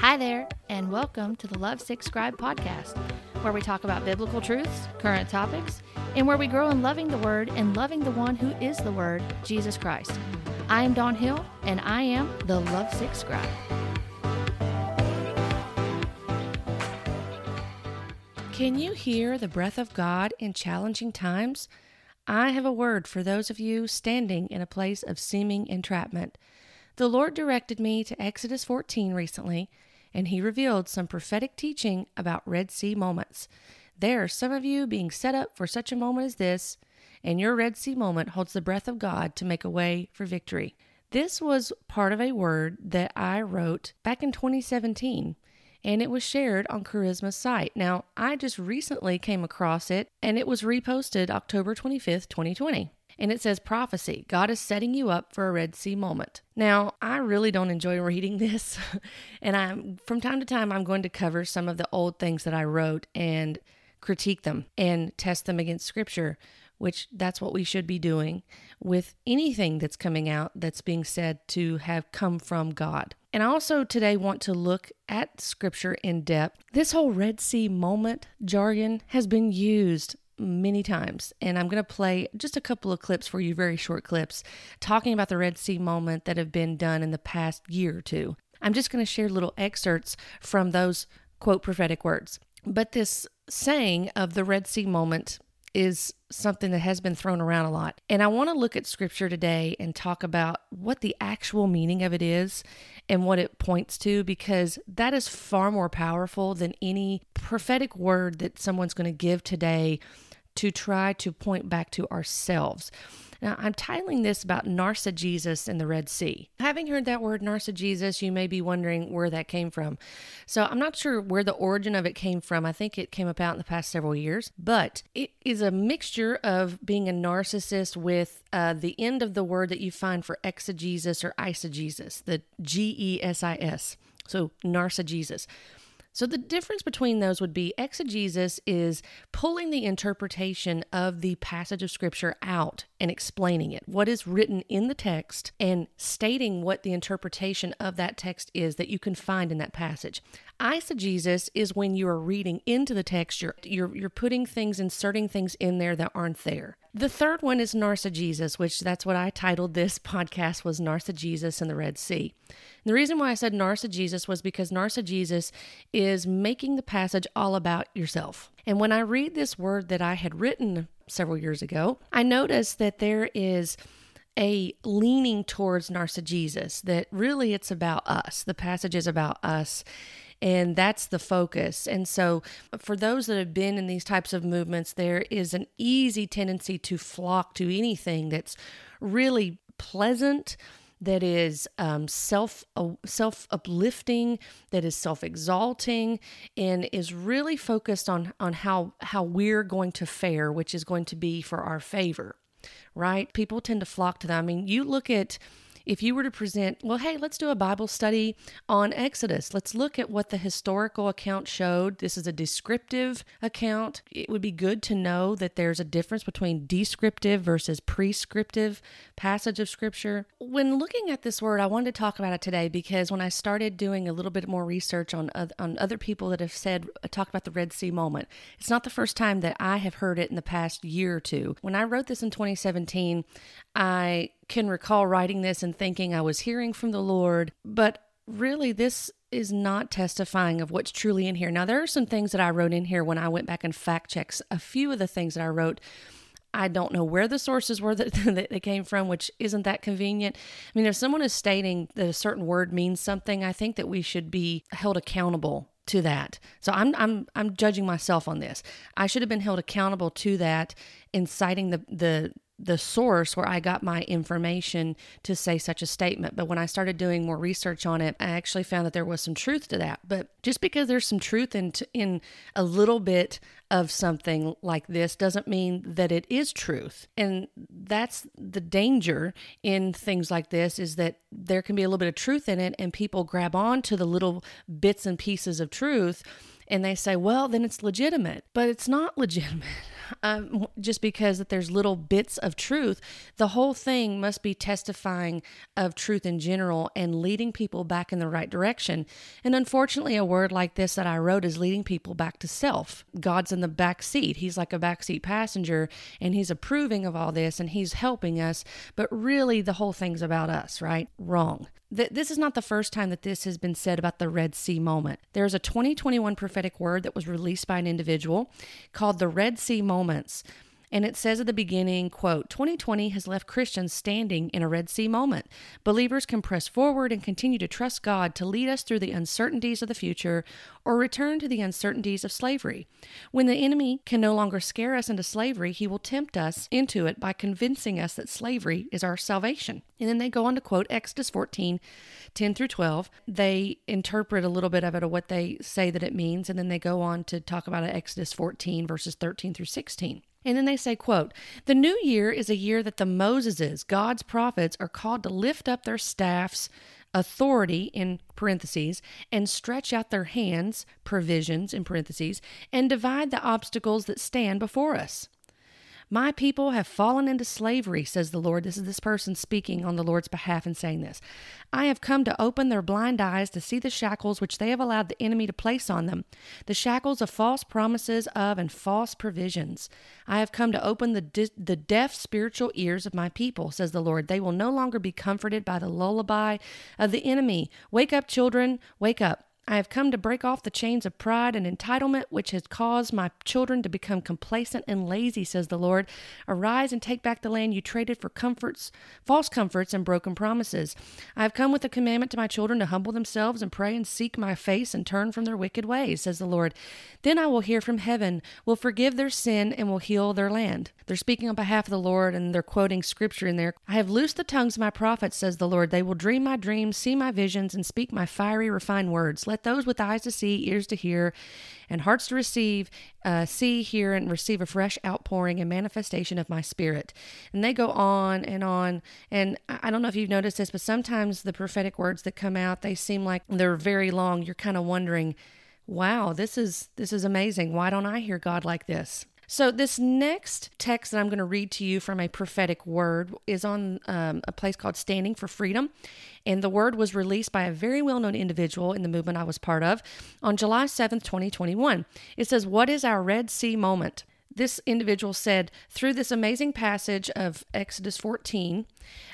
Hi there, and welcome to the Lovesick Scribe podcast, where we talk about biblical truths, current topics, and where we grow in loving the Word and loving the one who is the Word, Jesus Christ. I am Dawn Hill, and I am the Lovesick Scribe. Can you hear the breath of God in challenging times? I have a word for those of you standing in a place of seeming entrapment. The Lord directed me to Exodus 14 recently and he revealed some prophetic teaching about Red Sea moments. There are some of you being set up for such a moment as this, and your Red Sea moment holds the breath of God to make a way for victory. This was part of a word that I wrote back in 2017 and it was shared on Charisma's site. Now, I just recently came across it and it was reposted October 25th, 2020 and it says prophecy. God is setting you up for a Red Sea moment. Now, I really don't enjoy reading this, and I'm from time to time I'm going to cover some of the old things that I wrote and critique them and test them against scripture, which that's what we should be doing with anything that's coming out that's being said to have come from God. And I also today want to look at scripture in depth. This whole Red Sea moment jargon has been used many times. And I'm going to play just a couple of clips for you, very short clips, talking about the Red Sea moment that have been done in the past year or two. I'm just going to share little excerpts from those quote prophetic words. But this saying of the Red Sea moment is something that has been thrown around a lot. And I want to look at scripture today and talk about what the actual meaning of it is and what it points to because that is far more powerful than any prophetic word that someone's going to give today to try to point back to ourselves. Now, I'm titling this about narcigesis in the Red Sea. Having heard that word narcigesis, you may be wondering where that came from. So, I'm not sure where the origin of it came from. I think it came about in the past several years, but it is a mixture of being a narcissist with uh, the end of the word that you find for exegesis or eisegesis, the G E S I S. So, narcigesis. So the difference between those would be exegesis is pulling the interpretation of the passage of scripture out and explaining it, what is written in the text, and stating what the interpretation of that text is that you can find in that passage. Eisegesis is when you are reading into the text, you're, you're, you're putting things, inserting things in there that aren't there. The third one is narcigesis, which that's what I titled this podcast was Narcigesis in the Red Sea. And the reason why I said narcigesis was because narcigesis is making the passage all about yourself. And when I read this word that I had written several years ago, I noticed that there is a leaning towards narcigesis, that really it's about us. The passage is about us and that's the focus. And so, for those that have been in these types of movements, there is an easy tendency to flock to anything that's really pleasant that is um, self uh, self uplifting, that is self exalting, and is really focused on on how how we're going to fare, which is going to be for our favor, right? People tend to flock to that. I mean, you look at if you were to present, well, hey, let's do a Bible study on Exodus. Let's look at what the historical account showed. This is a descriptive account. It would be good to know that there's a difference between descriptive versus prescriptive passage of scripture. When looking at this word, I wanted to talk about it today because when I started doing a little bit more research on on other people that have said uh, talked about the Red Sea moment, it's not the first time that I have heard it in the past year or two. When I wrote this in 2017, I can recall writing this and thinking I was hearing from the Lord, but really this is not testifying of what's truly in here. Now, there are some things that I wrote in here when I went back and fact checks a few of the things that I wrote. I don't know where the sources were that, that they came from, which isn't that convenient. I mean, if someone is stating that a certain word means something, I think that we should be held accountable to that. So I'm I'm I'm judging myself on this. I should have been held accountable to that in citing the the the source where I got my information to say such a statement. But when I started doing more research on it, I actually found that there was some truth to that. But just because there's some truth in in a little bit of something like this doesn't mean that it is truth. And that's the danger in things like this is that there can be a little bit of truth in it and people grab on to the little bits and pieces of truth And they say, well, then it's legitimate, but it's not legitimate. Um, just because that there's little bits of truth, the whole thing must be testifying of truth in general and leading people back in the right direction. And unfortunately, a word like this that I wrote is leading people back to self. God's in the back seat. He's like a backseat passenger, and he's approving of all this, and he's helping us. But really, the whole thing's about us, right? Wrong this is not the first time that this has been said about the Red Sea moment. There's a 2021 prophetic word that was released by an individual called the Red Sea Moments. And it says at the beginning, quote, 2020 has left Christians standing in a Red Sea moment. Believers can press forward and continue to trust God to lead us through the uncertainties of the future or return to the uncertainties of slavery. When the enemy can no longer scare us into slavery, he will tempt us into it by convincing us that slavery is our salvation. And then they go on to quote Exodus 14, 10 through 12. They interpret a little bit of it of what they say that it means, and then they go on to talk about Exodus 14, verses 13 through 16. And then they say, quote, The new year is a year that the Moseses, God's prophets, are called to lift up their staffs, authority in parentheses, and stretch out their hands, provisions in parentheses, and divide the obstacles that stand before us. My people have fallen into slavery, says the Lord. This is this person speaking on the Lord's behalf and saying this. I have come to open their blind eyes to see the shackles which they have allowed the enemy to place on them, the shackles of false promises of and false provisions. I have come to open the, the deaf spiritual ears of my people, says the Lord. They will no longer be comforted by the lullaby of the enemy. Wake up, children, wake up. I have come to break off the chains of pride and entitlement which has caused my children to become complacent and lazy, says the Lord. Arise and take back the land you traded for comforts, false comforts, and broken promises. I have come with a commandment to my children to humble themselves and pray and seek my face and turn from their wicked ways, says the Lord. Then I will hear from heaven, will forgive their sin, and will heal their land. They're speaking on behalf of the Lord and they're quoting scripture in there. I have loosed the tongues of my prophets, says the Lord. They will dream my dreams, see my visions, and speak my fiery, refined words. Let let those with eyes to see, ears to hear, and hearts to receive, uh, see, hear, and receive a fresh outpouring and manifestation of my spirit. And they go on and on. And I don't know if you've noticed this, but sometimes the prophetic words that come out, they seem like they're very long. You're kind of wondering, wow, this is this is amazing. Why don't I hear God like this? So, this next text that I'm going to read to you from a prophetic word is on um, a place called Standing for Freedom. And the word was released by a very well known individual in the movement I was part of on July 7th, 2021. It says, What is our Red Sea moment? This individual said, Through this amazing passage of Exodus 14,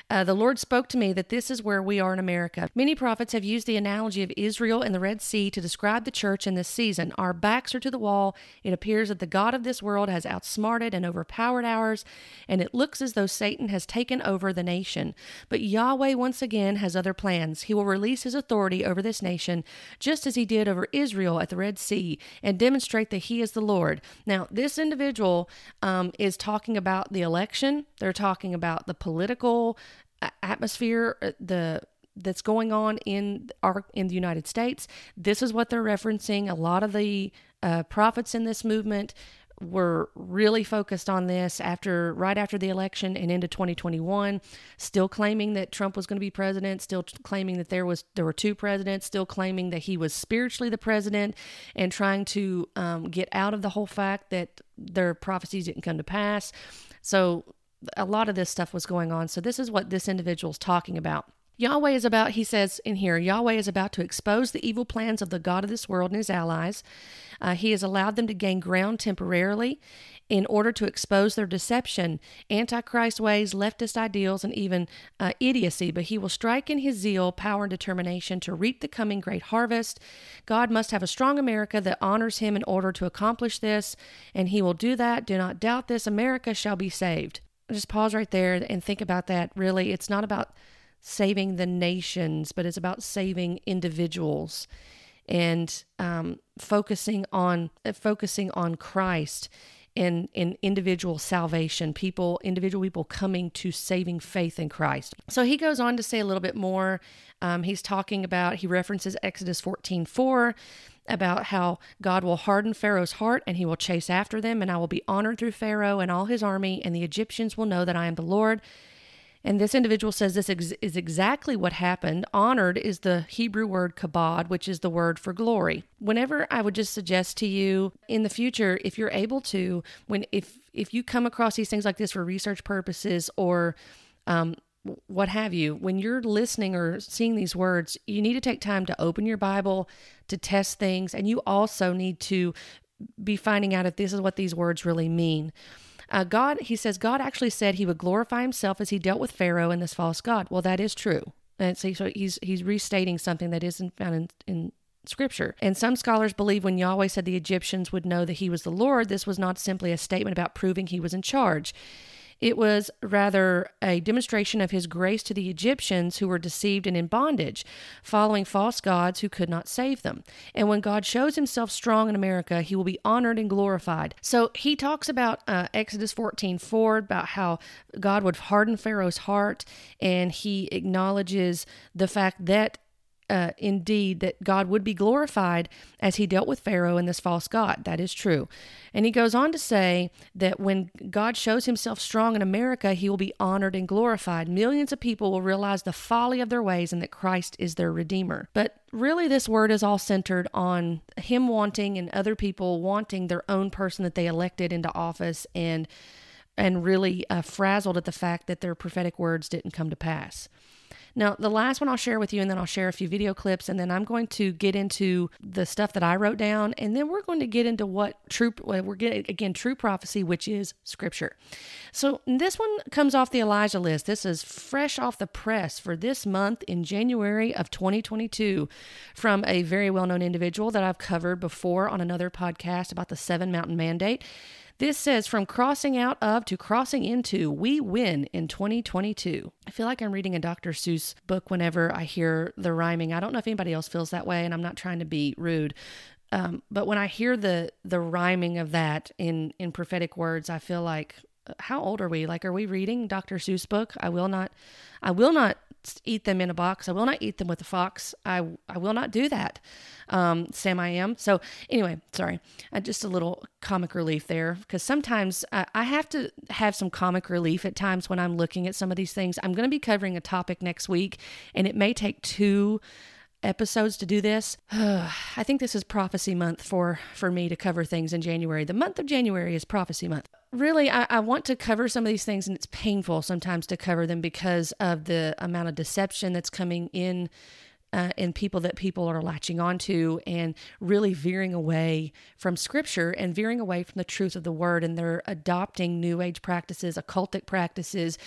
uh, the Lord spoke to me that this is where we are in America. Many prophets have used the analogy of Israel and the Red Sea to describe the church in this season. Our backs are to the wall. It appears that the God of this world has outsmarted and overpowered ours, and it looks as though Satan has taken over the nation. But Yahweh once again has other plans. He will release his authority over this nation, just as he did over Israel at the Red Sea, and demonstrate that he is the Lord. Now, this individual um, is talking about the election, they're talking about the political atmosphere uh, the that's going on in our in the United States. This is what they're referencing. A lot of the uh, prophets in this movement were really focused on this after right after the election and into 2021 still claiming that Trump was going to be president still claiming that there was there were two presidents still claiming that he was spiritually the president and trying to um, get out of the whole fact that their prophecies didn't come to pass so a lot of this stuff was going on. So this is what this individual is talking about. Yahweh is about, he says in here, Yahweh is about to expose the evil plans of the God of this world and his allies. Uh, he has allowed them to gain ground temporarily in order to expose their deception, antichrist ways, leftist ideals, and even uh, idiocy. But he will strike in his zeal, power, and determination to reap the coming great harvest. God must have a strong America that honors him in order to accomplish this, and he will do that. Do not doubt this. America shall be saved just pause right there and think about that. Really, it's not about saving the nations, but it's about saving individuals and um, focusing on uh, focusing on Christ and in individual salvation, people, individual people coming to saving faith in Christ. So he goes on to say a little bit more. Um, he's talking about he references Exodus 14 4 about how God will harden Pharaoh's heart and he will chase after them, and I will be honored through Pharaoh and all his army, and the Egyptians will know that I am the Lord. And this individual says this ex- is exactly what happened. Honored is the Hebrew word kabod, which is the word for glory. Whenever I would just suggest to you in the future, if you're able to, when if if you come across these things like this for research purposes or um, what have you, when you're listening or seeing these words, you need to take time to open your Bible, to test things, and you also need to be finding out if this is what these words really mean. Uh, God, he says, God actually said he would glorify himself as he dealt with Pharaoh and this false God. Well, that is true. And so, so he's he's restating something that isn't found in, in scripture. And some scholars believe when Yahweh said the Egyptians would know that he was the Lord, this was not simply a statement about proving he was in charge. It was rather a demonstration of his grace to the Egyptians who were deceived and in bondage, following false gods who could not save them. And when God shows himself strong in America, he will be honored and glorified. So he talks about uh, Exodus 14 4, about how God would harden Pharaoh's heart, and he acknowledges the fact that uh, indeed that God would be glorified as he dealt with Pharaoh and this false God. That is true. And he goes on to say that when God shows himself strong in America, he will be honored and glorified. Millions of people will realize the folly of their ways and that Christ is their Redeemer. But really, this word is all centered on him wanting and other people wanting their own person that they elected into office and and really uh, frazzled at the fact that their prophetic words didn't come to pass. Now, the last one I'll share with you, and then I'll share a few video clips, and then I'm going to get into the stuff that I wrote down, and then we're going to get into what true, we're getting, again, true prophecy, which is scripture. So this one comes off the Elijah list. This is fresh off the press for this month in January of 2022 from a very well known individual that I've covered before on another podcast about the seven mountain mandate. This says from crossing out of to crossing into, we win in 2022. I feel like I'm reading a Dr. Seuss book whenever I hear the rhyming. I don't know if anybody else feels that way, and I'm not trying to be rude. Um, but when I hear the the rhyming of that in in prophetic words, I feel like uh, how old are we? Like, are we reading Dr. Seuss book? I will not, I will not eat them in a box. I will not eat them with a fox. I, I will not do that. Um, Sam, I am. So anyway, sorry, uh, just a little comic relief there because sometimes I have to have some comic relief at times when I'm looking at some of these things. I'm going to be covering a topic next week, and it may take two episodes to do this. I think this is prophecy month for for me to cover things in January. The month of January is prophecy month really, I, I, want to cover some of these things, and it's painful sometimes to cover them because of the amount of deception that's coming in. Uh, and people that people are latching onto and really veering away from scripture and veering away from the truth of the word and they're adopting new age practices occultic practices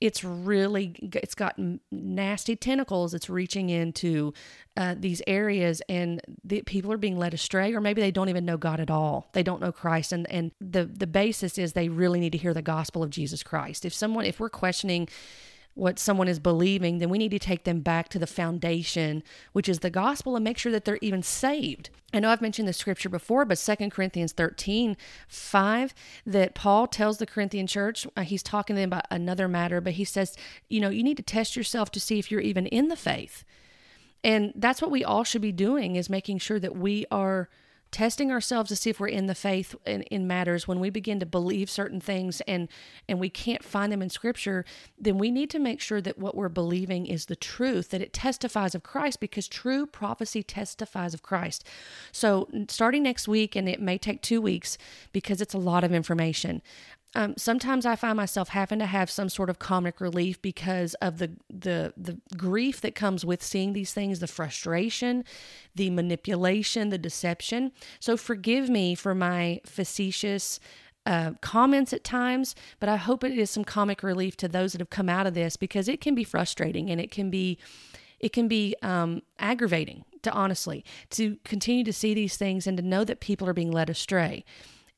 it's really it's got nasty tentacles. It's reaching into uh, these areas and the, people are being led astray or maybe they don't even know god at all. They don't know christ. And and the the basis is they really need to hear the gospel of jesus christ. If someone if we're questioning what someone is believing, then we need to take them back to the foundation, which is the gospel, and make sure that they're even saved. I know I've mentioned the scripture before, but Second Corinthians 13 5, that Paul tells the Corinthian church, uh, he's talking to them about another matter, but he says, you know, you need to test yourself to see if you're even in the faith. And that's what we all should be doing is making sure that we are testing ourselves to see if we're in the faith in, in, matters. When we begin to believe certain things and and we can't find them in scripture then we need to make sure that what we're believing is the truth that it testifies of christ because true prophecy testifies of christ. So starting next week and it may take two weeks because it's a lot of information um, sometimes I find myself having to have some sort of comic relief because of the the the grief that comes with seeing these things, the frustration, the manipulation, the deception. So forgive me for my facetious uh, comments at times, but I hope it is some comic relief to those that have come out of this because it can be frustrating and it can be it can be um, aggravating to honestly to continue to see these things and to know that people are being led astray.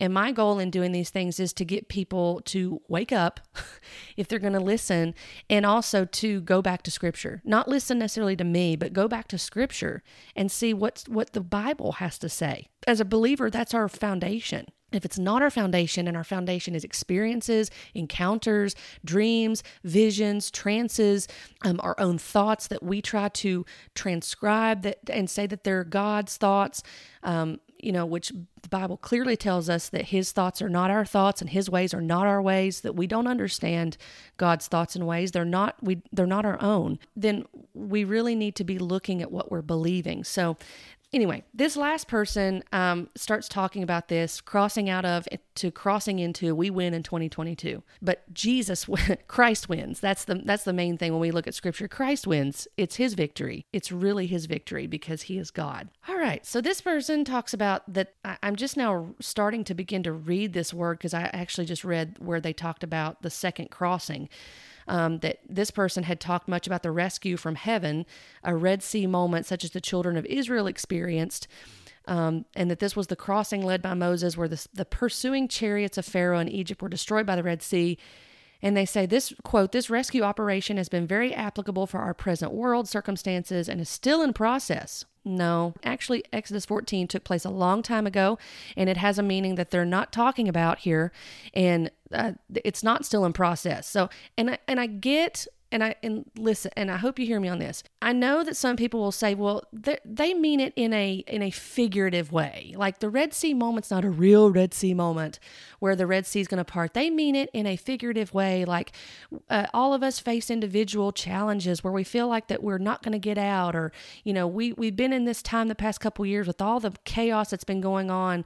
And my goal in doing these things is to get people to wake up if they're going to listen and also to go back to scripture. Not listen necessarily to me, but go back to scripture and see what's what the Bible has to say. As a believer, that's our foundation. If it's not our foundation and our foundation is experiences, encounters, dreams, visions, trances, um, our own thoughts that we try to transcribe that and say that they're God's thoughts, um, you know, which the Bible clearly tells us that his thoughts are not our thoughts and his ways are not our ways, that we don't understand God's thoughts and ways. They're not we they're not our own. Then we really need to be looking at what we're believing. So anyway, this last person um, starts talking about this crossing out of to crossing into. We win in 2022, but Jesus, Christ wins. That's the that's the main thing when we look at Scripture. Christ wins. It's His victory. It's really His victory because He is God. All right. So this person talks about that. I, I'm just now starting to begin to read this word because I actually just read where they talked about the second crossing um, that this person had talked much about the rescue from heaven, a Red Sea moment such as the children of Israel experienced. Um, and that this was the crossing led by Moses, where the, the pursuing chariots of Pharaoh in Egypt were destroyed by the Red Sea. And they say this quote, this rescue operation has been very applicable for our present world circumstances and is still in process. No, actually, Exodus 14 took place a long time ago, and it has a meaning that they're not talking about here, and uh, it's not still in process. So, and I, and I get and I and listen, and I hope you hear me on this. I know that some people will say, "Well, they mean it in a in a figurative way. Like the Red Sea moment's not a real Red Sea moment where the Red Sea is going to part. They mean it in a figurative way. Like uh, all of us face individual challenges where we feel like that we're not going to get out, or you know, we we've been in this time the past couple years with all the chaos that's been going on."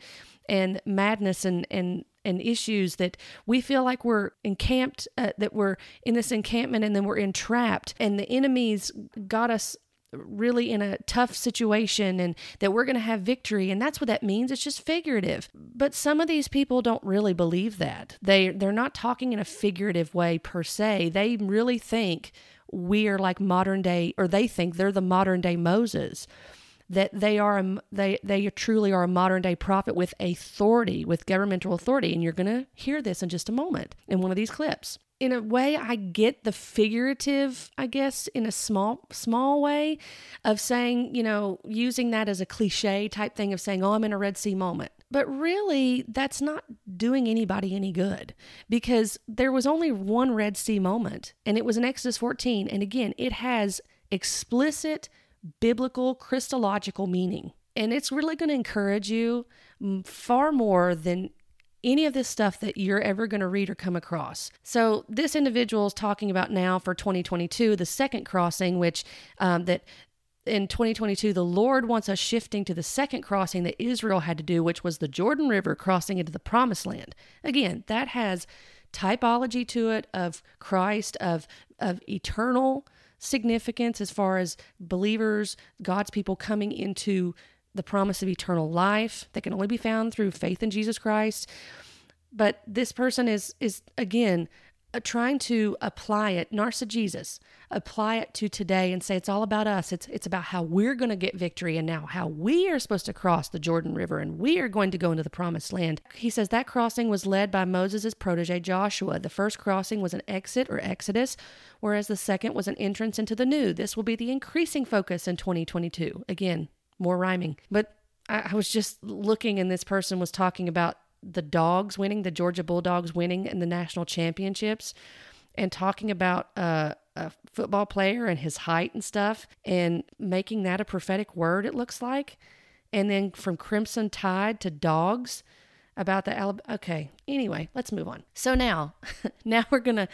and madness and and and issues that we feel like we're encamped, uh, that we're in this encampment and then we're entrapped, and the enemies got us really in a tough situation and that we're going to have victory. And that's what that means. It's just figurative. But some of these people don't really believe that. They they're not talking in a figurative way per se. They really think we are like modern day or they think they're the modern day Moses that they are a, they they truly are a modern day prophet with authority, with governmental authority, and you're going to hear this in just a moment in one of these clips. In a way, I get the figurative, I guess, in a small small way, of saying, you know, using that as a cliche type thing of saying, "Oh, I'm in a Red Sea moment." But really, that's not doing anybody any good because there was only one Red Sea moment, and it was in Exodus 14. And again, it has explicit biblical Christological meaning. And it's really going to encourage you far more than any of this stuff that you're ever going to read or come across. So this individual is talking about now for 2022, the second crossing, which um, that in 2022 the Lord wants us shifting to the second crossing that Israel had to do, which was the Jordan River crossing into the Promised Land. Again, that has typology to it of Christ, of of eternal significance as far as believers, God's people coming into the promise of eternal life that can only be found through faith in Jesus Christ. But this person is is again Uh, trying to apply it, narcigesis, apply it to today and say it's all about us. It's it's about how we're going to get victory and now how we are supposed to cross the Jordan River and we are going to go into the promised land. He says that crossing was led by Moses' protege Joshua. The first crossing was an exit or exodus, whereas the second was an entrance into the new. This will be the increasing focus in 2022. Again, more rhyming. But I, I was just looking and this person was talking about the dogs winning, the Georgia Bulldogs winning in the national championships, and talking about uh, a football player and his height and stuff, and making that a prophetic word, it looks like. And then from Crimson Tide to dogs about the Alabama. Okay, anyway, let's move on. So now, now we're gonna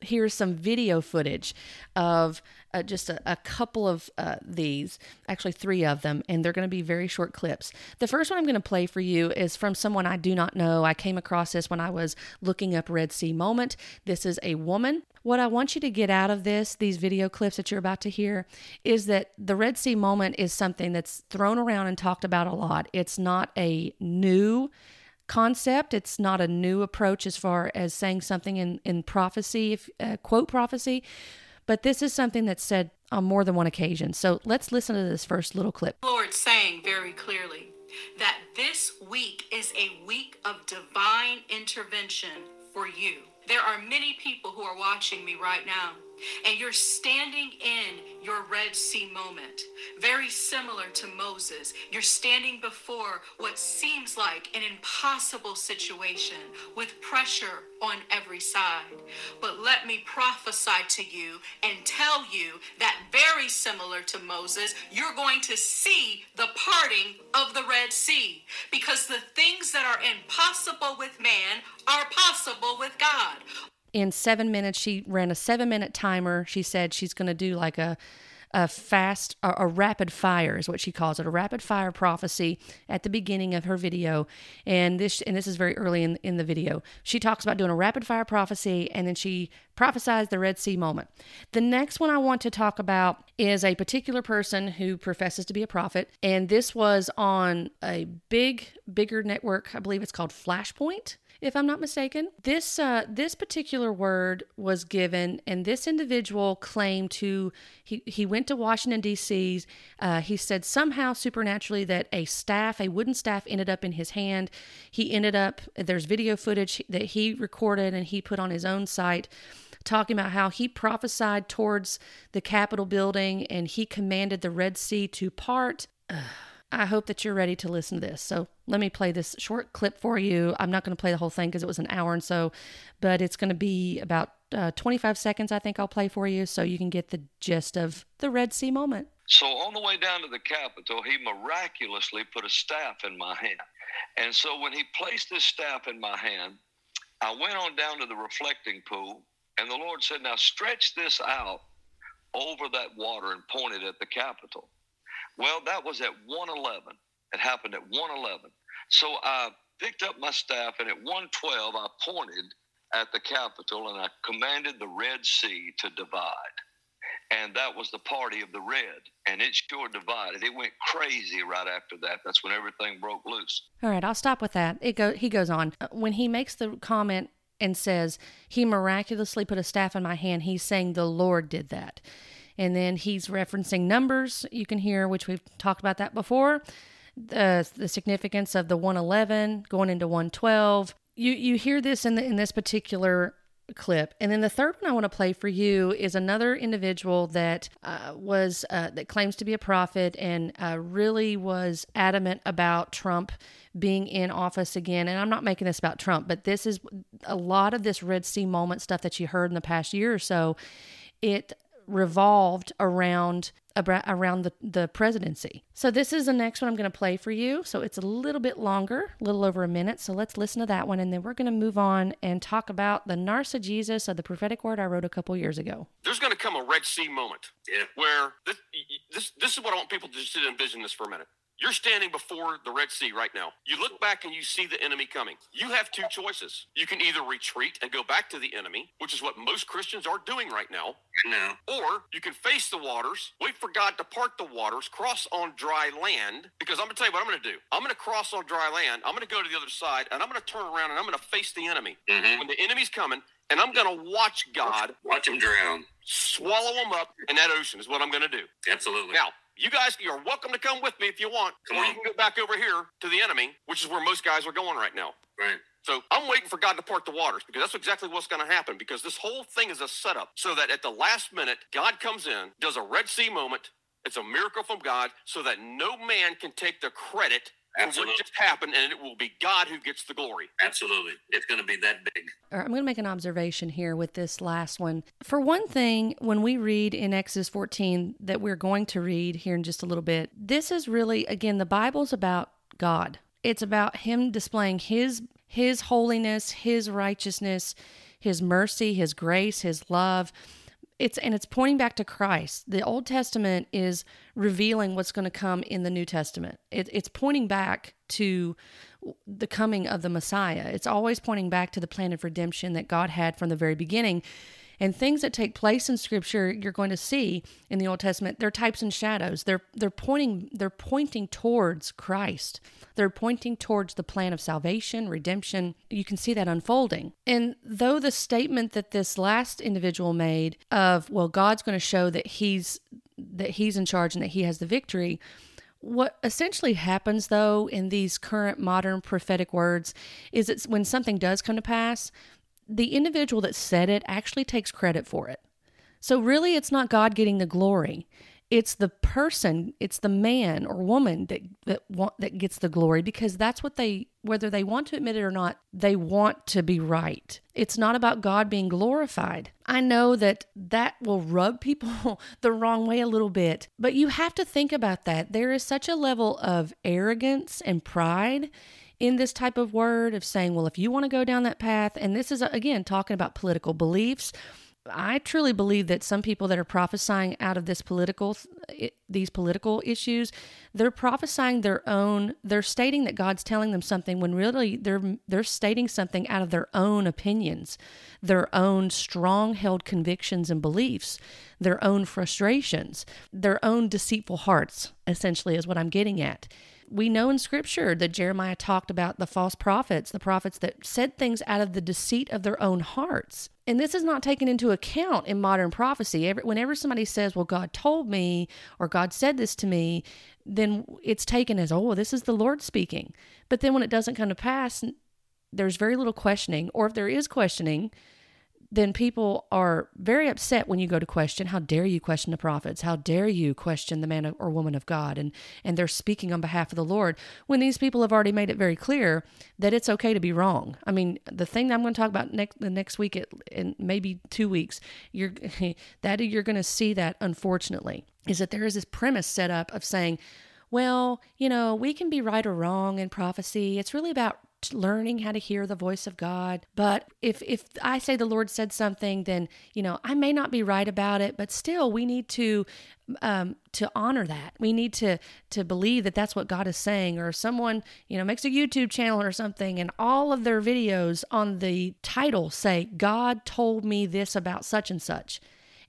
hear some video footage of uh, just a, a, couple of uh, these, actually three of them, and they're gonna be very short clips. The first one I'm gonna play for you is from someone I do not know. I came across this when I was looking up Red Sea Moment. This is a woman. What I want you to get out of this, these video clips that you're about to hear, is that the Red Sea Moment is something that's thrown around and talked about a lot. It's not a new concept. It's not a new approach as far as saying something in, in prophecy, if, uh, quote prophecy, but this is something that's said on more than one occasion. So let's listen to this first little clip. Lord saying very clearly that this week is a week of divine intervention for you. There are many people who are watching me right now and you're standing in your Red Sea moment, very similar to Moses. You're standing before what seems like an impossible situation with pressure on every side. But let me prophesy to you and tell you that, very similar to Moses, you're going to see the parting of the Red Sea because the things that are impossible with man are possible with God in seven minutes she ran a seven minute timer. She said she's going to do like a a fast a, a, rapid fire is what she calls it a rapid fire prophecy at the beginning of her video. And this and this is very early in, in the video. She talks about doing a rapid fire prophecy and then she prophesies the red sea moment. The next one i want to talk about is a particular person who professes to be a prophet and this was on a big bigger network. I believe it's called flashpoint if I'm not mistaken. This uh, this particular word was given, and this individual claimed to he he went to Washington D.C. Uh, he said somehow supernaturally that a staff, a wooden staff, ended up in his hand. He ended up there's video footage that he recorded and he put on his own site talking about how he prophesied towards the Capitol building and he commanded the Red Sea to part. I hope that you're ready to listen to this. So let me play this short clip for you. I'm not going to play the whole thing because it was an hour and so, but it's going to be about uh, 25 seconds, I think I'll play for you so you can get the gist of the Red Sea moment. So on the way down to the Capitol, he miraculously put a staff in my hand. And so when he placed this staff in my hand, I went on down to the reflecting pool, and the Lord said, Now stretch this out over that water and point it at the Capitol. Well, that was at 111. It happened at 111. So I picked up my staff, and at 112, I pointed at the Capitol and I commanded the Red Sea to divide. And that was the party of the red. And it sure divided. It went crazy right after that. That's when everything broke loose. All right, I'll stop with that. It go, he goes on. When he makes the comment and says, He miraculously put a staff in my hand, he's saying the Lord did that. And then he's referencing numbers you can hear, which we've talked about that before. The, the significance of the 111 going into 112. You you hear this in the in this particular clip. And then the third one I want to play for you is another individual that uh, was uh, that claims to be a prophet and uh, really was adamant about Trump being in office again. And I'm not making this about Trump, but this is a lot of this Red Sea moment stuff that you heard in the past year or so. It revolved around around the, the presidency. So this is the next one I'm going to play for you. So it's a little bit longer, a little over a minute. So let's listen to that one and then we're going to move on and talk about the narcigesis of the prophetic word I wrote a couple years ago. There's going to come a Red Sea moment yeah. where this, this this is what I want people to just envision this for a minute. You're standing before the Red Sea right now. You look back and you see the enemy coming. You have two choices. You can either retreat and go back to the enemy, which is what most Christians are doing right now. No. Or you can face the waters, wait for God to part the waters, cross on dry land. Because I'm going to tell you what I'm going to do. I'm going to cross on dry land. I'm going to go to the other side and I'm going to turn around and I'm going to face the enemy. Mm-hmm. When the enemy's coming, and I'm going to watch God watch him drown, swallow him up in that ocean. Is what I'm going to do. Absolutely. Now, you guys you are welcome to come with me if you want. Come or on. you can go back over here to the enemy, which is where most guys are going right now. Right. So I'm waiting for God to part the waters because that's exactly what's going to happen because this whole thing is a setup so that at the last minute, God comes in, does a Red Sea moment. It's a miracle from God so that no man can take the credit Absolutely. what just happened and it will be God who gets the glory. Absolutely. It's going to be that big. All right, I'm going to make an observation here with this last one. For one thing, when we read in Exodus 14 that we're going to read here in just a little bit, this is really again the Bible's about God. It's about him displaying his his holiness, his righteousness, his mercy, his grace, his love. It's and it's pointing back to Christ. The Old Testament is revealing what's going to come in the New Testament. It, it's pointing back to the coming of the Messiah. It's always pointing back to the plan of redemption that God had from the very beginning. And things that take place in scripture you're going to see in the Old Testament, they're types and shadows. They're they're pointing they're pointing towards Christ. They're pointing towards the plan of salvation, redemption. You can see that unfolding. And though the statement that this last individual made of, well, God's going to show that he's that he's in charge and that he has the victory, what essentially happens though in these current modern prophetic words is it's when something does come to pass, the individual that said it actually takes credit for it. So, really, it's not God getting the glory. It's the person, it's the man or woman that that want that gets the glory because that's what they whether they want to admit it or not, they want to be right. It's not about God being glorified. I know that that will rub people the wrong way a little bit, but you have to think about that. There is such a level of arrogance and pride in this type of word of saying, well, if you want to go down that path, and this is uh, again talking about political beliefs I truly believe that some people that are prophesying out of this political these political issues, they're prophesying their own they're stating that God's telling them something when really they're they're stating something out of their own opinions, their own strong-held convictions and beliefs, their own frustrations, their own deceitful hearts essentially is what I'm getting at we know in scripture that Jeremiah talked about the false prophets, the prophets that said things out of the deceit of their own hearts. And this is not taken into account in modern prophecy. Every, Whenever somebody says, Well, God told me, or God said this to me, then it's taken as, Oh, this is the Lord speaking. But then when it doesn't come to pass, there's very little questioning. Or if there is questioning, then people are very upset when you go to question how dare you question the prophets? How dare you question the man or woman of god? And and they're speaking on behalf of the lord when these people have already made it very clear that it's okay to be wrong. I mean the thing that i'm going to talk about next the next week in maybe two weeks you're that you're going to see that unfortunately is that there is this premise set up of saying well, you know, we can be right or wrong in prophecy. It's really about learning how to hear the voice of God. But if if I say the Lord said something, then you know I may not be right about it, but still we need to um, to honor that. We need to to believe that that's what God is saying. Or someone you know makes a YouTube channel or something, and all of their videos on the title say God told me this about such and such.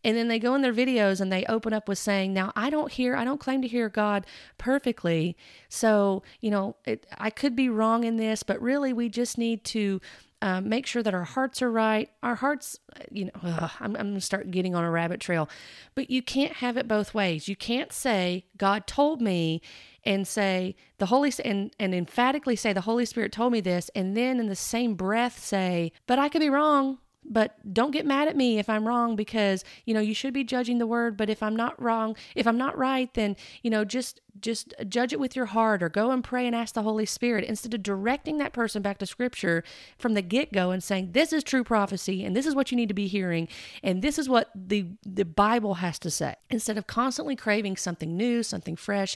And then they go in their videos and they open up with saying, Now, I don't hear, I don't claim to hear God perfectly. So, you know, it, I could be wrong in this, but really we just need to um, make sure that our hearts are right. Our hearts, you know, ugh, I'm, I'm going to start getting on a rabbit trail, but you can't have it both ways. You can't say, God told me, and say, the Holy, and, and emphatically say, the Holy Spirit told me this, and then in the same breath say, but I could be wrong but don't get mad at me if I'm wrong because you know you should be judging the word but if I'm not wrong if I'm not right then you know just just judge it with your heart or go and pray and ask the Holy Spirit instead of directing that person back to scripture from the get-go and saying this is true prophecy and this is what you need to be hearing and this is what the the Bible has to say. Instead of constantly craving something new something fresh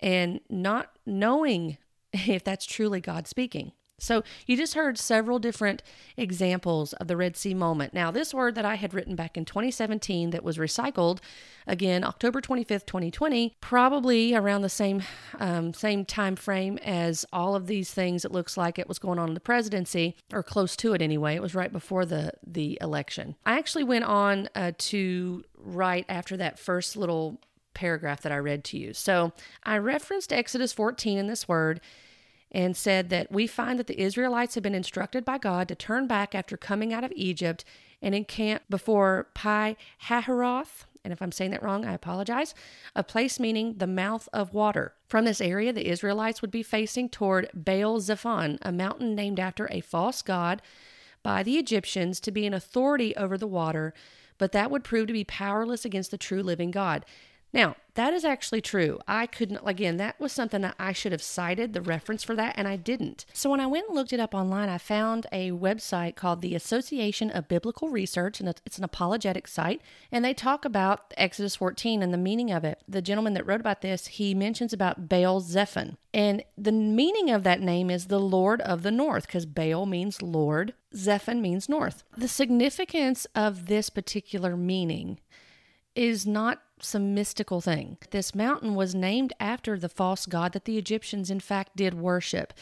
and not knowing if that's truly God speaking so you just heard several different examples of the Red Sea moment. Now, this word that I had written back in 2017 that was recycled again October 25th, 2020, probably around the same um, same time frame as all of these things. It looks like it was going on in the presidency, or close to it anyway. It was right before the the election. I actually went on uh, to write after that first little paragraph that I read to you. So I referenced Exodus 14 in this word and said that we find that the Israelites have been instructed by God to turn back after coming out of Egypt and encamp before Pi Hahiroth. And if I'm saying that wrong, I apologize. A place meaning the mouth of water. From this area, the Israelites would be facing toward Baal Zephon, a mountain named after a false god by the Egyptians to be an authority over the water, but that would prove to be powerless against the true living God. Now, that is actually true. I couldn't, again, that was something that I should have cited the reference for that, and I didn't. So when I went and looked it up online, I found a website called the Association of Biblical Research, and it's an apologetic site, and they talk about Exodus 14 and the meaning of it. The gentleman that wrote about this, he mentions about Baal Zephon, and the meaning of that name is the Lord of the North, because Baal means Lord, Zephon means North. The significance of this particular meaning is not some mystical thing. This mountain was named after the false god that the Egyptians, in fact, did worship.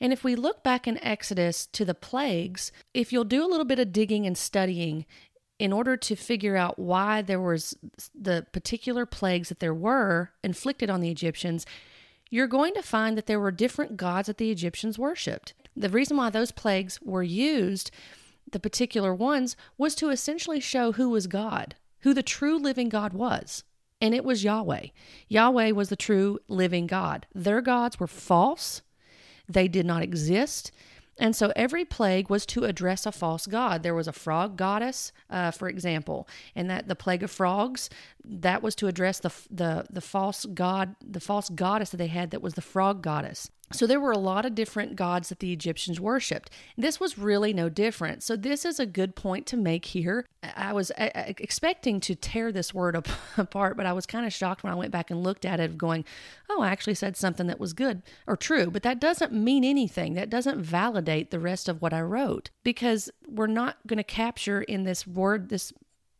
And if we look back in Exodus to the plagues, if you'll do a little bit of digging and studying in order to figure out why there was the particular plagues that there were inflicted on the Egyptians, you're going to find that there were different gods that the Egyptians worshiped. The reason why those plagues were used, the particular ones, was to essentially show who was God who the true living God was. And it was Yahweh. Yahweh was the true living God. Their gods were false, they did not exist. And so every plague was to address a false god. There was a frog goddess, uh, for example, and that the plague of frogs that was to address the the the false god, the false goddess that they had that was the frog goddess. So there were a lot of different gods that the Egyptians worshipped. This was really no different. So this is a good point to make here. I was expecting to tear this word apart, but I was kind of shocked when I went back and looked at it, going, "Oh, I actually said something that was good or true." But that doesn't mean anything. That doesn't validate the rest of what I wrote because we're not going to capture in this word, this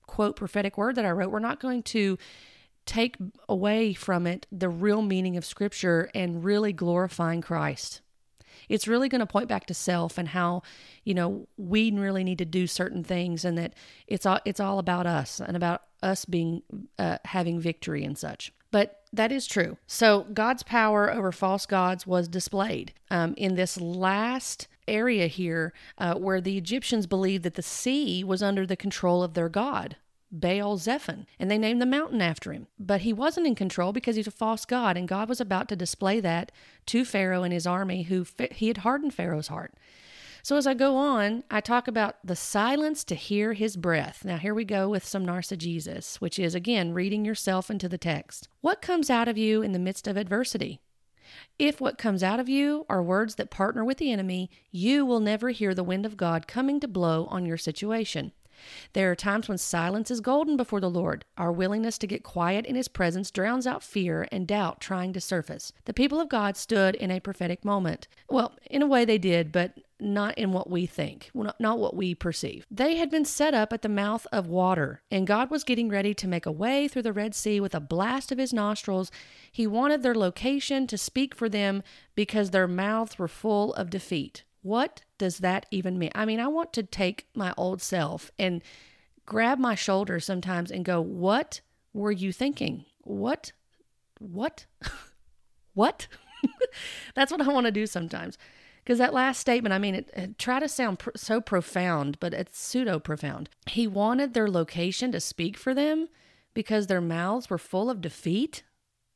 quote prophetic word that I wrote. We're not going to take away from it the real meaning of Scripture and really glorifying Christ. It's really going to point back to self and how, you know, we really need to do certain things, and that it's all it's all about us and about us being uh, having victory and such. But that is true. So God's power over false gods was displayed um, in this last area here, uh, where the Egyptians believed that the sea was under the control of their god. Baal Zephon, and they named the mountain after him. But he wasn't in control because he's a false god, and God was about to display that to Pharaoh and his army, who he had hardened Pharaoh's heart. So as I go on, I talk about the silence to hear his breath. Now here we go with some narcigesis, which is again reading yourself into the text. What comes out of you in the midst of adversity? If what comes out of you are words that partner with the enemy, you will never hear the wind of God coming to blow on your situation. There are times when silence is golden before the Lord. Our willingness to get quiet in His presence drowns out fear and doubt trying to surface. The people of God stood in a prophetic moment. Well, in a way they did, but not in what we think, not what we perceive. They had been set up at the mouth of water, and God was getting ready to make a way through the Red Sea with a blast of his nostrils. He wanted their location to speak for them because their mouths were full of defeat. What does that even mean? I mean, I want to take my old self and grab my shoulder sometimes and go, What were you thinking? What? What? what? That's what I want to do sometimes. Because that last statement, I mean, it, it try to sound pr- so profound, but it's pseudo profound. He wanted their location to speak for them because their mouths were full of defeat.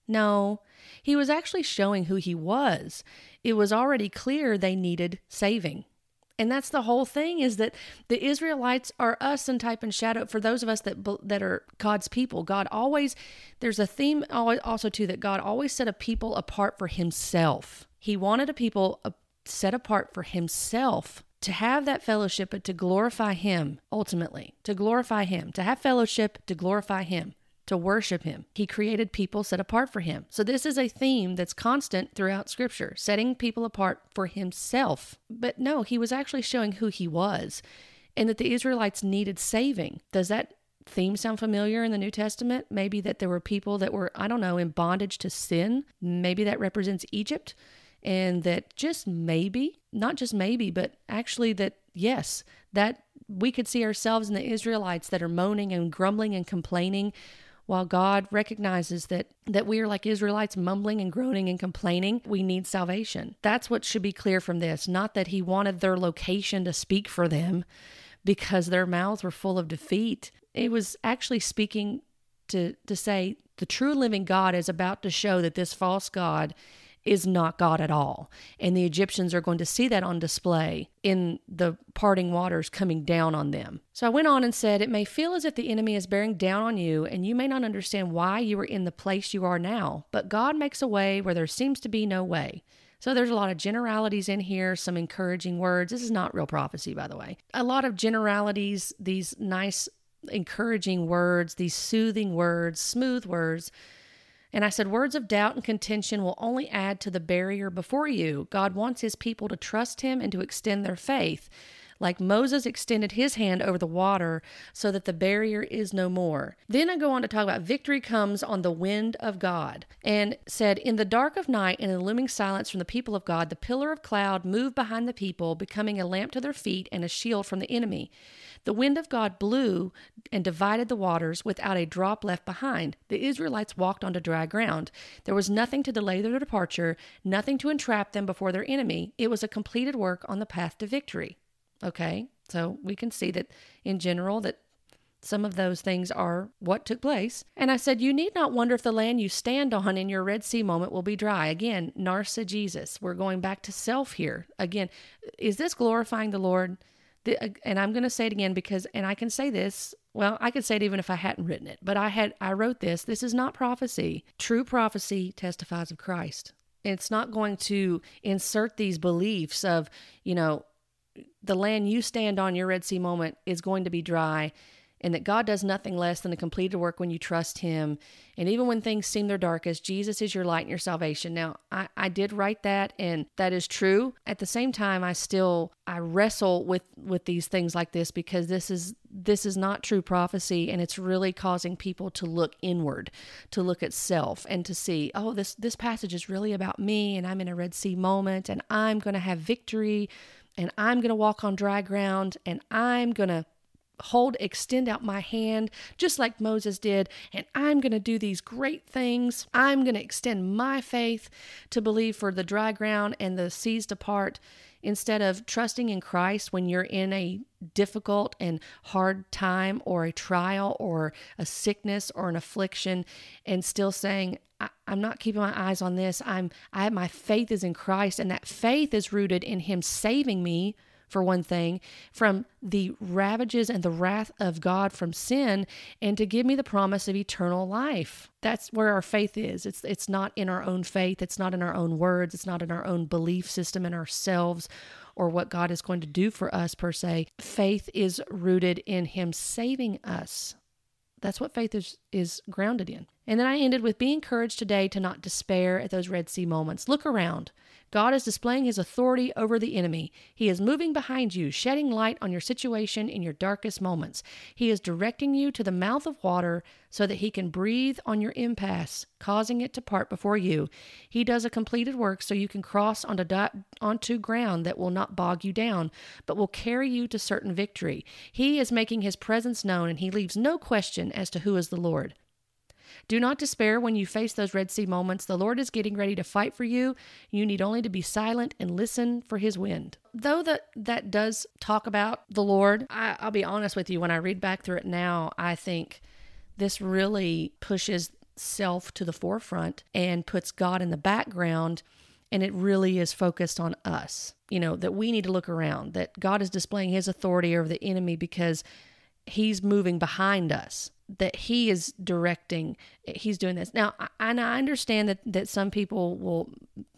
No, he was actually showing who he was. It was already clear they needed saving. And that's the whole thing is that the Israelites are us in type and shadow for those of us that that are God's people. God always there's a theme also too that God always set a people apart for himself. He wanted a people set apart for himself to have that fellowship but to glorify him ultimately. To glorify him, to have fellowship, to glorify him to worship him. He created people set apart for him. So, this is a theme that's constant throughout scripture, setting people apart for himself. But no, he was actually showing who he was and that the Israelites needed saving. Does that theme sound familiar in the New Testament? Maybe that there were people that were, I don't know, in bondage to sin. Maybe that represents Egypt. And that just maybe, not just maybe, but actually that, yes, that we could see ourselves in the Israelites that are moaning and grumbling and complaining while God recognizes that that we are like Israelites mumbling and groaning and complaining, we need salvation. That's what should be clear from this, not that he wanted their location to speak for them because their mouths were full of defeat. It was actually speaking to to say the true living God is about to show that this false god is not God at all. And the Egyptians are going to see that on display in the parting waters coming down on them. So I went on and said, It may feel as if the enemy is bearing down on you, and you may not understand why you are in the place you are now, but God makes a way where there seems to be no way. So there's a lot of generalities in here, some encouraging words. This is not real prophecy, by the way. A lot of generalities, these nice, encouraging words, these soothing words, smooth words and I said, Words of doubt and contention will only add to the barrier before you. God wants his people to trust him and to extend their faith. Like Moses extended his hand over the water so that the barrier is no more. Then I go on to talk about victory comes on the wind of God and said, In the dark of night and in the looming silence from the people of God, the pillar of cloud moved behind the people, becoming a lamp to their feet and a shield from the enemy. The wind of God blew and divided the waters without a drop left behind. The Israelites walked onto dry ground. There was nothing to delay their departure, nothing to entrap them before their enemy. It was a completed work on the path to victory. Okay? So we can see that in general that Some of those things are what took place. And I said, You need not wonder if the land you stand on in your Red Sea moment will be dry. Again, narcissism. We're going back to self here. Again, is this glorifying the Lord? And I'm going to say it again because, and I can say this well, I could say it even if I hadn't written it, but I had I wrote this. This is not prophecy. True prophecy testifies of Christ. It's not going to insert these beliefs of, you know, the land you stand on your Red Sea moment is going to be dry and that God does nothing less than a completed work when you trust Him. And even when things seem their darkest, Jesus is your light and your salvation. Now, I, I did write that, and that is true. At the same time, I still I wrestle with with these things like this because this is this is not true prophecy, and it's really causing people to look inward, to look at self, and to see, oh, this this passage is really about me, and I'm in a Red Sea moment, and I'm going to have victory, and I'm going to walk on dry ground, and I'm going to hold, extend out my hand, just like Moses did, and I'm going to do these great things. I'm going to extend my faith to believe for the dry ground and the seas to part instead of trusting in Christ when you're in a difficult and hard time or a trial or a sickness or an affliction and still saying I, am not keeping my eyes on this i'm i have my faith is in christ and that faith is rooted in him saving me for one thing, from the ravages and the wrath of God from sin, and to give me the promise of eternal life. That's where our faith is. It's it's not in our own faith, it's not in our own words, it's not in our own belief system in ourselves or what God is going to do for us per se. Faith is rooted in him saving us. That's what faith is is grounded in. And then I ended with be encouraged today to not despair at those Red Sea moments. Look around. God is displaying his authority over the enemy. He is moving behind you, shedding light on your situation in your darkest moments. He is directing you to the mouth of water so that he can breathe on your impasse, causing it to part before you. He does a completed work so you can cross onto, onto ground that will not bog you down, but will carry you to certain victory. He is making his presence known, and he leaves no question as to who is the Lord. Do not despair when you face those Red Sea moments. The Lord is getting ready to fight for you. You need only to be silent and listen for his wind. Though that, that does talk about the Lord, I, I'll be honest with you, when I read back through it now, I think this really pushes self to the forefront and puts God in the background. And it really is focused on us, you know, that we need to look around, that God is displaying his authority over the enemy because he's moving behind us that he is directing he's doing this. Now and i understand that that some people will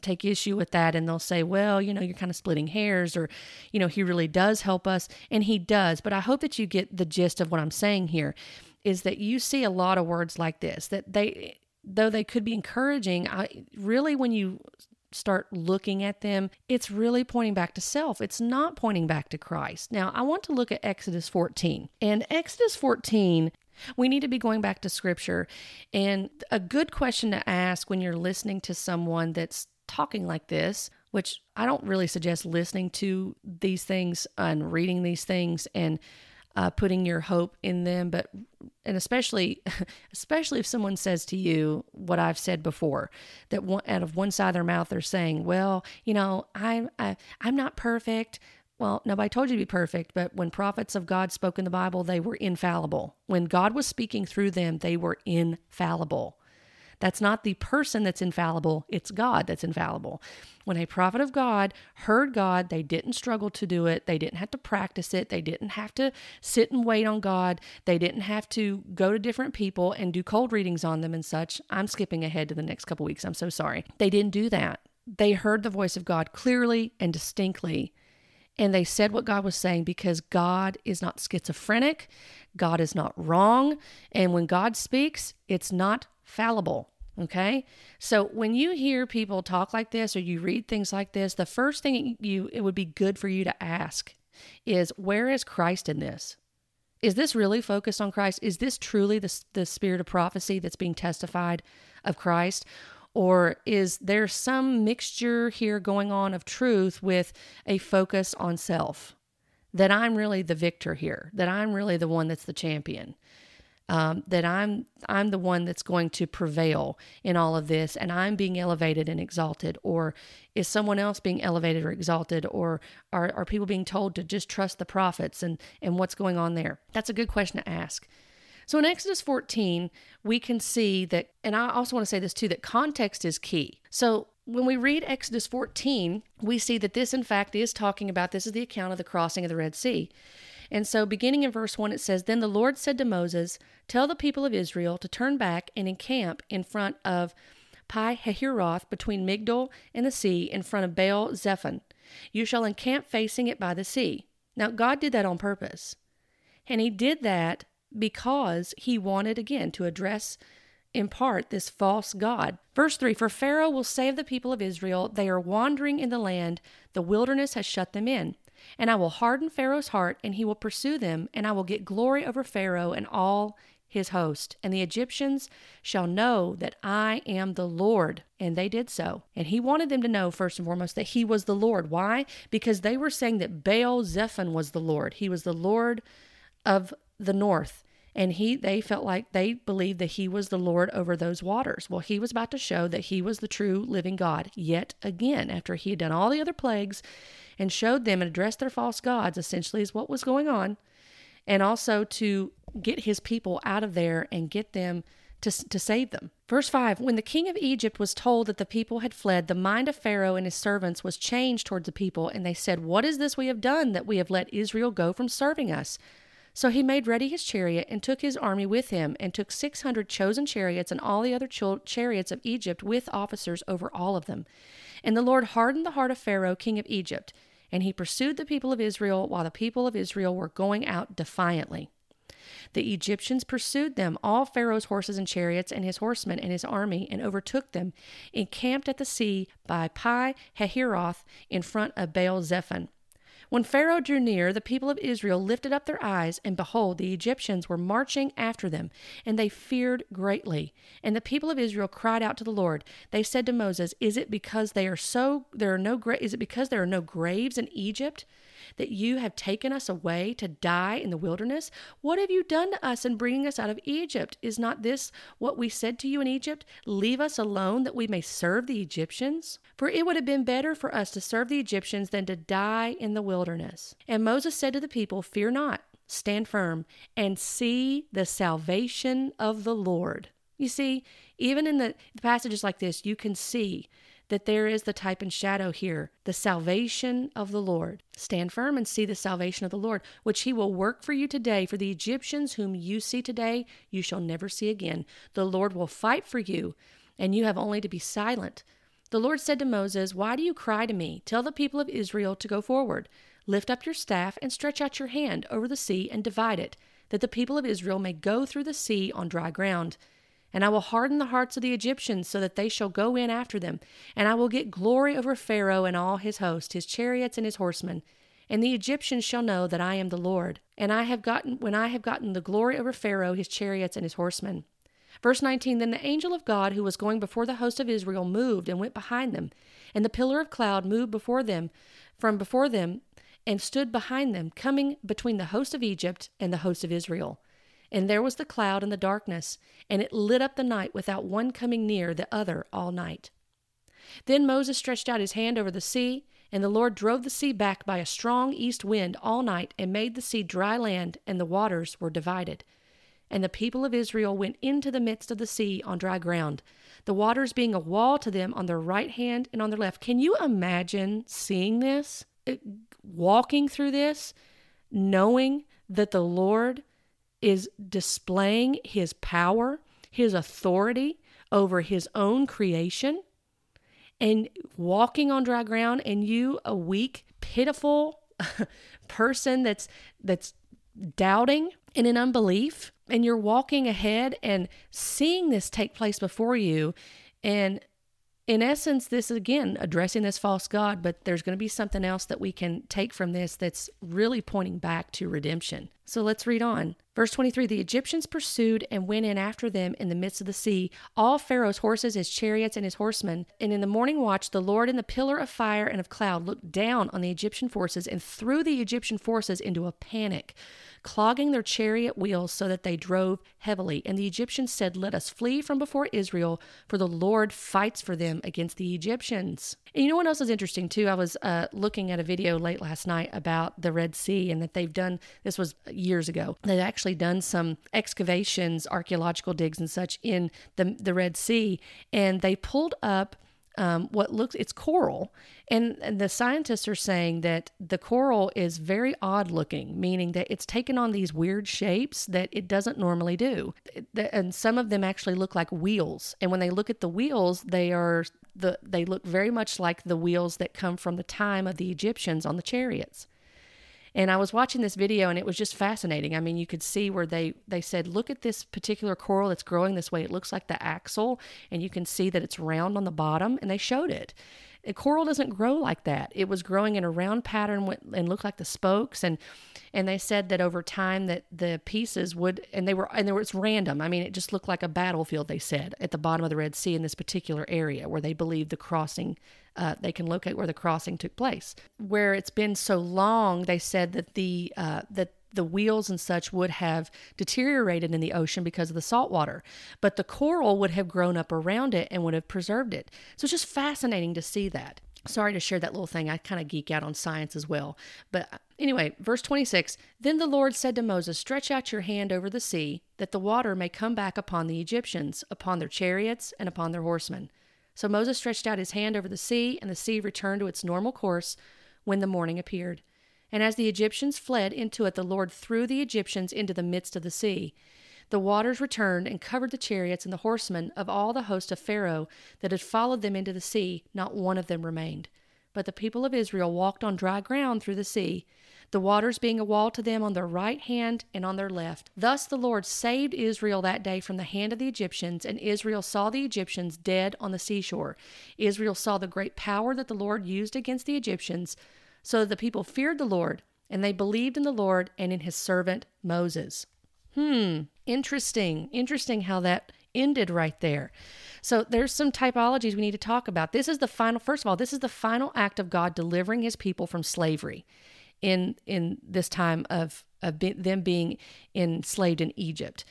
take issue with that and they'll say well you know you're kind of splitting hairs or you know he really does help us and he does. But i hope that you get the gist of what i'm saying here is that you see a lot of words like this that they though they could be encouraging i really when you start looking at them, it's really pointing back to self. It's not pointing back to Christ. Now, I want to look at Exodus 14. And Exodus 14 we need to be going back to scripture. And a good question to ask when you're listening to someone that's talking like this, which I don't really suggest listening to these things and reading these things and uh, putting your hope in them but and especially especially if someone says to you what i've said before that one, out of one side of their mouth they're saying well you know i'm I, i'm not perfect. Well nobody told you to be perfect but when prophets of god spoke in the bible they were infallible. When god was speaking through them they were infallible that's not the person that's infallible, it's God that's infallible. When a prophet of God heard God, they didn't struggle to do it. They didn't have to practice it. They didn't have to sit and wait on God. They didn't have to go to different people and do cold readings on them and such. I'm skipping ahead to the next couple weeks. I'm so sorry. They didn't do that. They heard the voice of God clearly and distinctly and they said what God was saying because God is not schizophrenic, God is not wrong, and when God speaks, it's not fallible. Okay. So when you hear people talk like this or you read things like this, the first thing you it would be good for you to ask is where is Christ in this? Is this really focused on Christ? Is this truly the, the spirit of prophecy that's being testified of Christ? Or is there some mixture here going on of truth with a focus on self? That I'm really the victor here, that I'm really the one that's the champion. Um, that I'm I'm the one that's going to prevail in all of this, and I'm being elevated and exalted, or is someone else being elevated or exalted, or are are people being told to just trust the prophets and and what's going on there? That's a good question to ask. So in Exodus 14, we can see that, and I also want to say this too, that context is key. So when we read Exodus 14, we see that this, in fact, is talking about this is the account of the crossing of the Red Sea. And so, beginning in verse 1, it says Then the Lord said to Moses, Tell the people of Israel to turn back and encamp in front of Pi Hahiroth between Migdol and the sea, in front of Baal Zephon. You shall encamp facing it by the sea. Now, God did that on purpose. And He did that because He wanted, again, to address in part this false God. Verse 3 For Pharaoh will save the people of Israel, They are wandering in the land, the wilderness has shut them in. And I will harden Pharaoh's heart, and he will pursue them, and I will get glory over Pharaoh and all his host. And the Egyptians shall know that I am the Lord. And they did so. And he wanted them to know, first and foremost, that he was the Lord. Why? Because they were saying that Baal Zephon was the Lord. He was the Lord of the north and he they felt like they believed that he was the lord over those waters well he was about to show that he was the true living god yet again after he had done all the other plagues and showed them and addressed their false gods essentially is what was going on and also to get his people out of there and get them to, to save them. Verse 5 When the king of Egypt was told that the people had fled, the mind of Pharaoh and his servants was changed towards the people, and they said, What is this we have done that we have let Israel go from serving us? So he made ready his chariot and took his army with him, and took six hundred chosen chariots and all the other chariots of Egypt with officers over all of them. And the Lord hardened the heart of Pharaoh, king of Egypt, and he pursued the people of Israel while the people of Israel were going out defiantly. The Egyptians pursued them, all Pharaoh's horses and chariots, and his horsemen and his army, and overtook them, encamped at the sea by Pi Hahiroth in front of Baal Zephon. When Pharaoh drew near, the people of Israel lifted up their eyes, and behold, the Egyptians were marching after them, and they feared greatly. And the people of Israel cried out to the Lord. They said to Moses, "Is it because they are so there are no gra- is it because there are no graves in Egypt?" That you have taken us away to die in the wilderness? What have you done to us in bringing us out of Egypt? Is not this what we said to you in Egypt? Leave us alone that we may serve the Egyptians? For it would have been better for us to serve the Egyptians than to die in the wilderness. And Moses said to the people, Fear not, stand firm, and see the salvation of the Lord. You see, even in the passages like this, you can see that there is the type and shadow here, the salvation of the Lord. Stand firm and see the salvation of the Lord, which he will work for you today. For the Egyptians whom you see today, you shall never see again. The Lord will fight for you, and you have only to be silent. The Lord said to Moses, Why do you cry to me? Tell the people of Israel to go forward. Lift up your staff and stretch out your hand over the sea and divide it, that the people of Israel may go through the sea on dry ground. And I will harden the hearts of the Egyptians so that they shall go in after them. And I will get glory over Pharaoh and all his host, his chariots and his horsemen. And the Egyptians shall know that I am the Lord. And I have gotten when I have gotten the glory over Pharaoh, his chariots and his horsemen. Verse 19 Then the angel of God who was going before the host of Israel moved and went behind them. And the pillar of cloud moved before them, from before them, and stood behind them, coming between the host of Egypt and the host of Israel. And there was the cloud and the darkness, and it lit up the night without one coming near the other all night. Then Moses stretched out his hand over the sea, and the Lord drove the sea back by a strong east wind all night, and made the sea dry land, and the waters were divided. And the people of Israel went into the midst of the sea on dry ground, the waters being a wall to them on their right hand and on their left. Can you imagine seeing this? Uh, walking through this, knowing that the Lord is displaying his power, his authority over his own creation, and walking on dry ground, and you, a weak, pitiful person that's that's doubting and in unbelief, and you're walking ahead and seeing this take place before you, and in essence, this is again addressing this false God, but there's going to be something else that we can take from this that's really pointing back to redemption. So let's read on. Verse 23 The Egyptians pursued and went in after them in the midst of the sea, all Pharaoh's horses, his chariots, and his horsemen. And in the morning watch, the Lord in the pillar of fire and of cloud looked down on the Egyptian forces and threw the Egyptian forces into a panic clogging their chariot wheels so that they drove heavily. And the Egyptians said, Let us flee from before Israel, for the Lord fights for them against the Egyptians. And you know what else is interesting too? I was uh, looking at a video late last night about the Red Sea and that they've done, this was years ago, they've actually done some excavations, archaeological digs and such in the, the Red Sea, and they pulled up um, what looks it's coral. And, and, the scientists are saying that the coral is very odd looking meaning that it's taken on these weird shapes that it doesn't normally do. And some of them actually look like wheels. And when they look at the wheels they are the they look very much like the wheels that come from the time of the egyptians on the chariots and I was watching this video and it was just fascinating. I mean, you could see where they they said, "Look at this particular coral that's growing this way. It looks like the axle and you can see that it's round on the bottom." And they showed it. Coral doesn't grow like that. It was growing in a round pattern and looked like the spokes and and they said that over time that the pieces would and they were and there was random. I mean, it just looked like a battlefield they said at the bottom of the Red Sea in this particular area where they believe the crossing uh, they can locate where the crossing took place. Where it's been so long, they said that the uh, that the wheels and such would have deteriorated in the ocean because of the salt water, but the coral would have grown up around it and would have preserved it. So it's just fascinating to see that. Sorry to share that little thing. I kind of geek out on science as well. But uh, anyway, verse 26 Then the Lord said to Moses, Stretch out your hand over the sea, that the water may come back upon the Egyptians, upon their chariots, and upon their horsemen. So Moses stretched out his hand over the sea, and the sea returned to its normal course when the morning appeared. And as the Egyptians fled into it, the Lord threw the Egyptians into the midst of the sea. The waters returned and covered the chariots and the horsemen of all the host of Pharaoh that had followed them into the sea. Not one of them remained. But the people of Israel walked on dry ground through the sea, the waters being a wall to them on their right hand and on their left. Thus the Lord saved Israel that day from the hand of the Egyptians, and Israel saw the Egyptians dead on the seashore. Israel saw the great power that the Lord used against the Egyptians, so the people feared the Lord, and they believed in the Lord and in his servant Moses. Hmm, interesting. Interesting how that ended right there. So there's some typologies we need to talk about. This is the final first of all, this is the final act of God delivering his people from slavery in in this time of of be, them being enslaved in Egypt.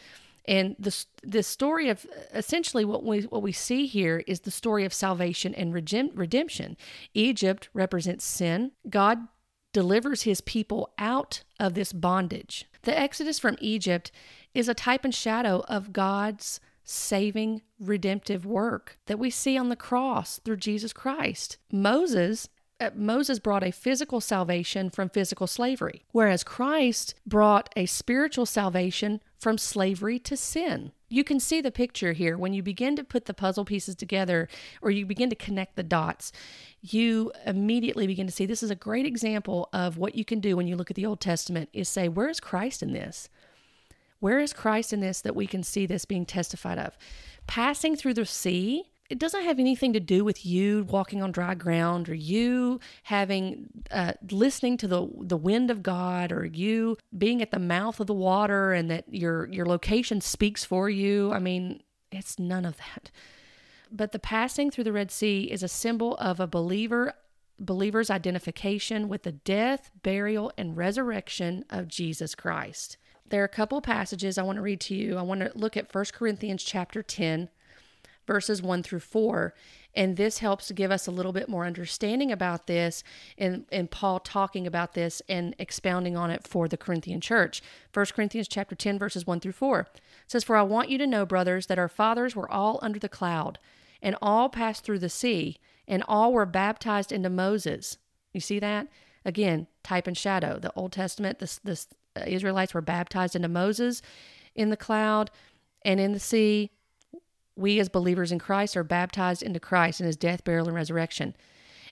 And the the story of essentially what we what we see here is the story of salvation and redemption. Egypt represents sin. God delivers his people out of this bondage. The exodus from Egypt is a type and shadow of God's saving redemptive work that we see on the cross through Jesus Christ. Moses uh, Moses brought a physical salvation from physical slavery, whereas Christ brought a spiritual salvation from slavery to sin. You can see the picture here when you begin to put the puzzle pieces together or you begin to connect the dots. You immediately begin to see this is a great example of what you can do when you look at the Old Testament is say, where is Christ in this? Where is Christ in this that we can see this being testified of? Passing through the sea it doesn't have anything to do with you walking on dry ground or you having uh, listening to the the wind of God or you being at the mouth of the water and that your your location speaks for you. I mean, it's none of that. But the passing through the Red Sea is a symbol of a believer believer's identification with the death, burial, and resurrection of Jesus Christ. There are a couple passages I want to read to you. I want to look at 1 Corinthians chapter 10 verses 1 through 4. And this helps give us a little bit more understanding about this and, and Paul talking about this and expounding on it for the Corinthian church. 1 Corinthians chapter 10, verses 1 through 4 says, For I want you to know, brothers, that our fathers were all under the cloud, and all passed through the sea, and all were baptized into Moses. You see that? Again, type and shadow. The Old Testament, the, the Israelites were baptized into Moses in the cloud and in the sea we as believers in Christ are baptized into Christ in his death, burial, and resurrection.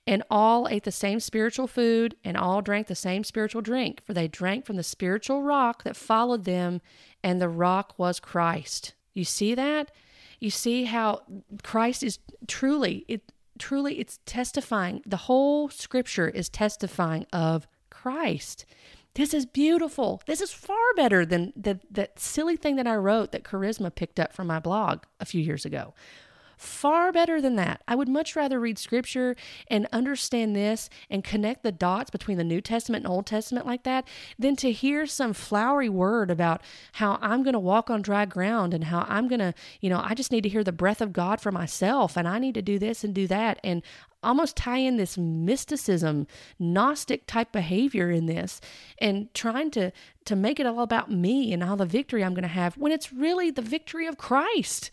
And all ate the same spiritual food, and all drank the same spiritual drink, for they drank from the spiritual rock that followed them, and the rock was Christ. You see that? You see how Christ is truly, it truly it's testifying. The whole scripture is testifying of Christ This is beautiful. This is far better than the, that silly thing that I wrote that Charisma picked up from my blog a few years ago. Far better than that. I would much rather read scripture and understand this and connect the dots between the New Testament and Old Testament like that than to hear some flowery word about how I'm going to walk on dry ground and how I'm going to, you know, I just need to hear the breath of God for myself and I need to do this and do that. And almost tie in this mysticism, Gnostic type behavior in this and trying to to make it all about me and all the victory I'm going to have when it's really the victory of Christ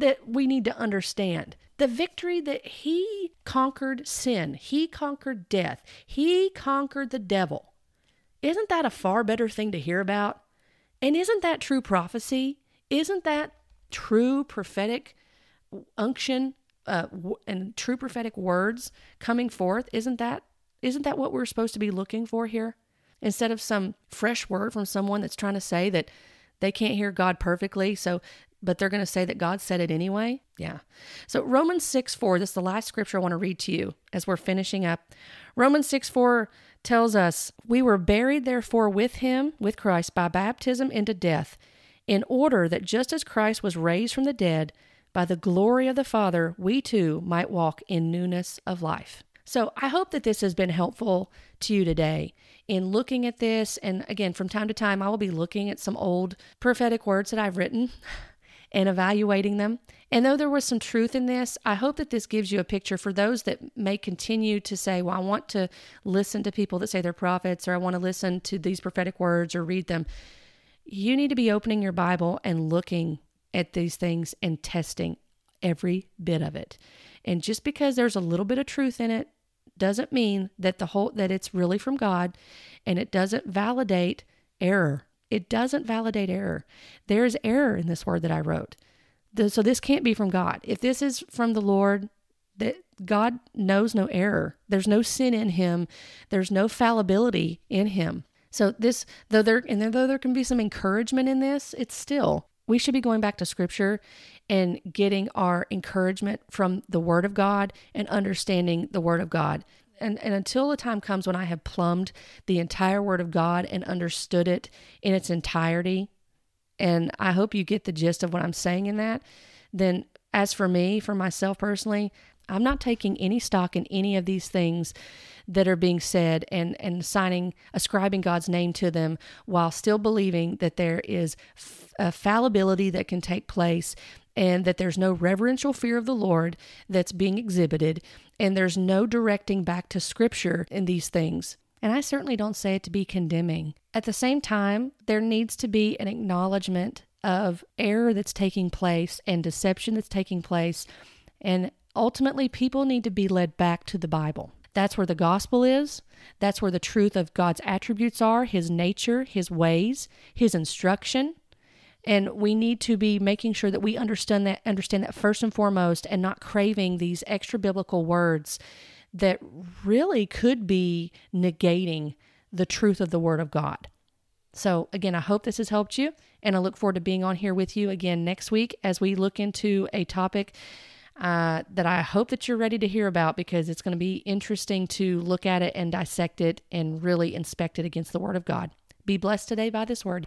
that we need to understand. The victory that he conquered sin, he conquered death, he conquered the devil. Isn't that a far better thing to hear about? And isn't that true prophecy? Isn't that true prophetic unction uh, and true prophetic words coming forth? Isn't that isn't that what we're supposed to be looking for here? Instead of some fresh word from someone that's trying to say that they can't hear God perfectly, so but they're going to say that God said it anyway. Yeah. So Romans 6 4, this is the last scripture I want to read to you as we're finishing up. Romans 6 4 tells us, We were buried therefore with him, with Christ, by baptism into death, in order that just as Christ was raised from the dead by the glory of the Father, we too might walk in newness of life. So I hope that this has been helpful to you today in looking at this. And again, from time to time, I will be looking at some old prophetic words that I've written and evaluating them. And though there was some truth in this, I hope that this gives you a picture for those that may continue to say, Well, I want to listen to people that say they're prophets, or I want to listen to these prophetic words or read them. You need to be opening your Bible and looking at these things and testing every bit of it. And just because there's a little bit of truth in it doesn't mean that the whole that it's really from God and it doesn't validate error it doesn't validate error. There is error in this word that I wrote. So this can't be from God. If this is from the Lord, that God knows no error. There's no sin in him. There's no fallibility in him. So this, though there and though there can be some encouragement in this, it's still we should be going back to scripture and getting our encouragement from the word of God and understanding the word of God and, and until the time comes when I have plumbed the entire Word of God and understood it in its entirety, and I hope you get the gist of what I'm saying in that, then as for me, for myself personally, I'm not taking any stock in any of these things that are being said and and signing ascribing God's name to them while still believing that there is f- a fallibility that can take place and that there's no reverential fear of the Lord that's being exhibited, and there's no directing back to Scripture in these things. And I certainly don't say it to be condemning. At the same time, there needs to be an acknowledgement of error that's taking place and deception that's taking place. And ultimately, people need to be led back to the Bible. That's where the gospel is. That's where the truth of God's attributes are His nature, His ways, His instruction. And we need to be making sure that we understand that understand that first and foremost and not craving these extra biblical words that really could be negating the truth of the word of God. So again, I hope this has helped you and I look forward to being on here with you again next week as we look into a topic uh, that I hope that you're ready to hear about because it's going to be interesting to look at it and dissect it and really inspect it against the Word of God. Be blessed today by this word.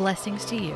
Blessings to you.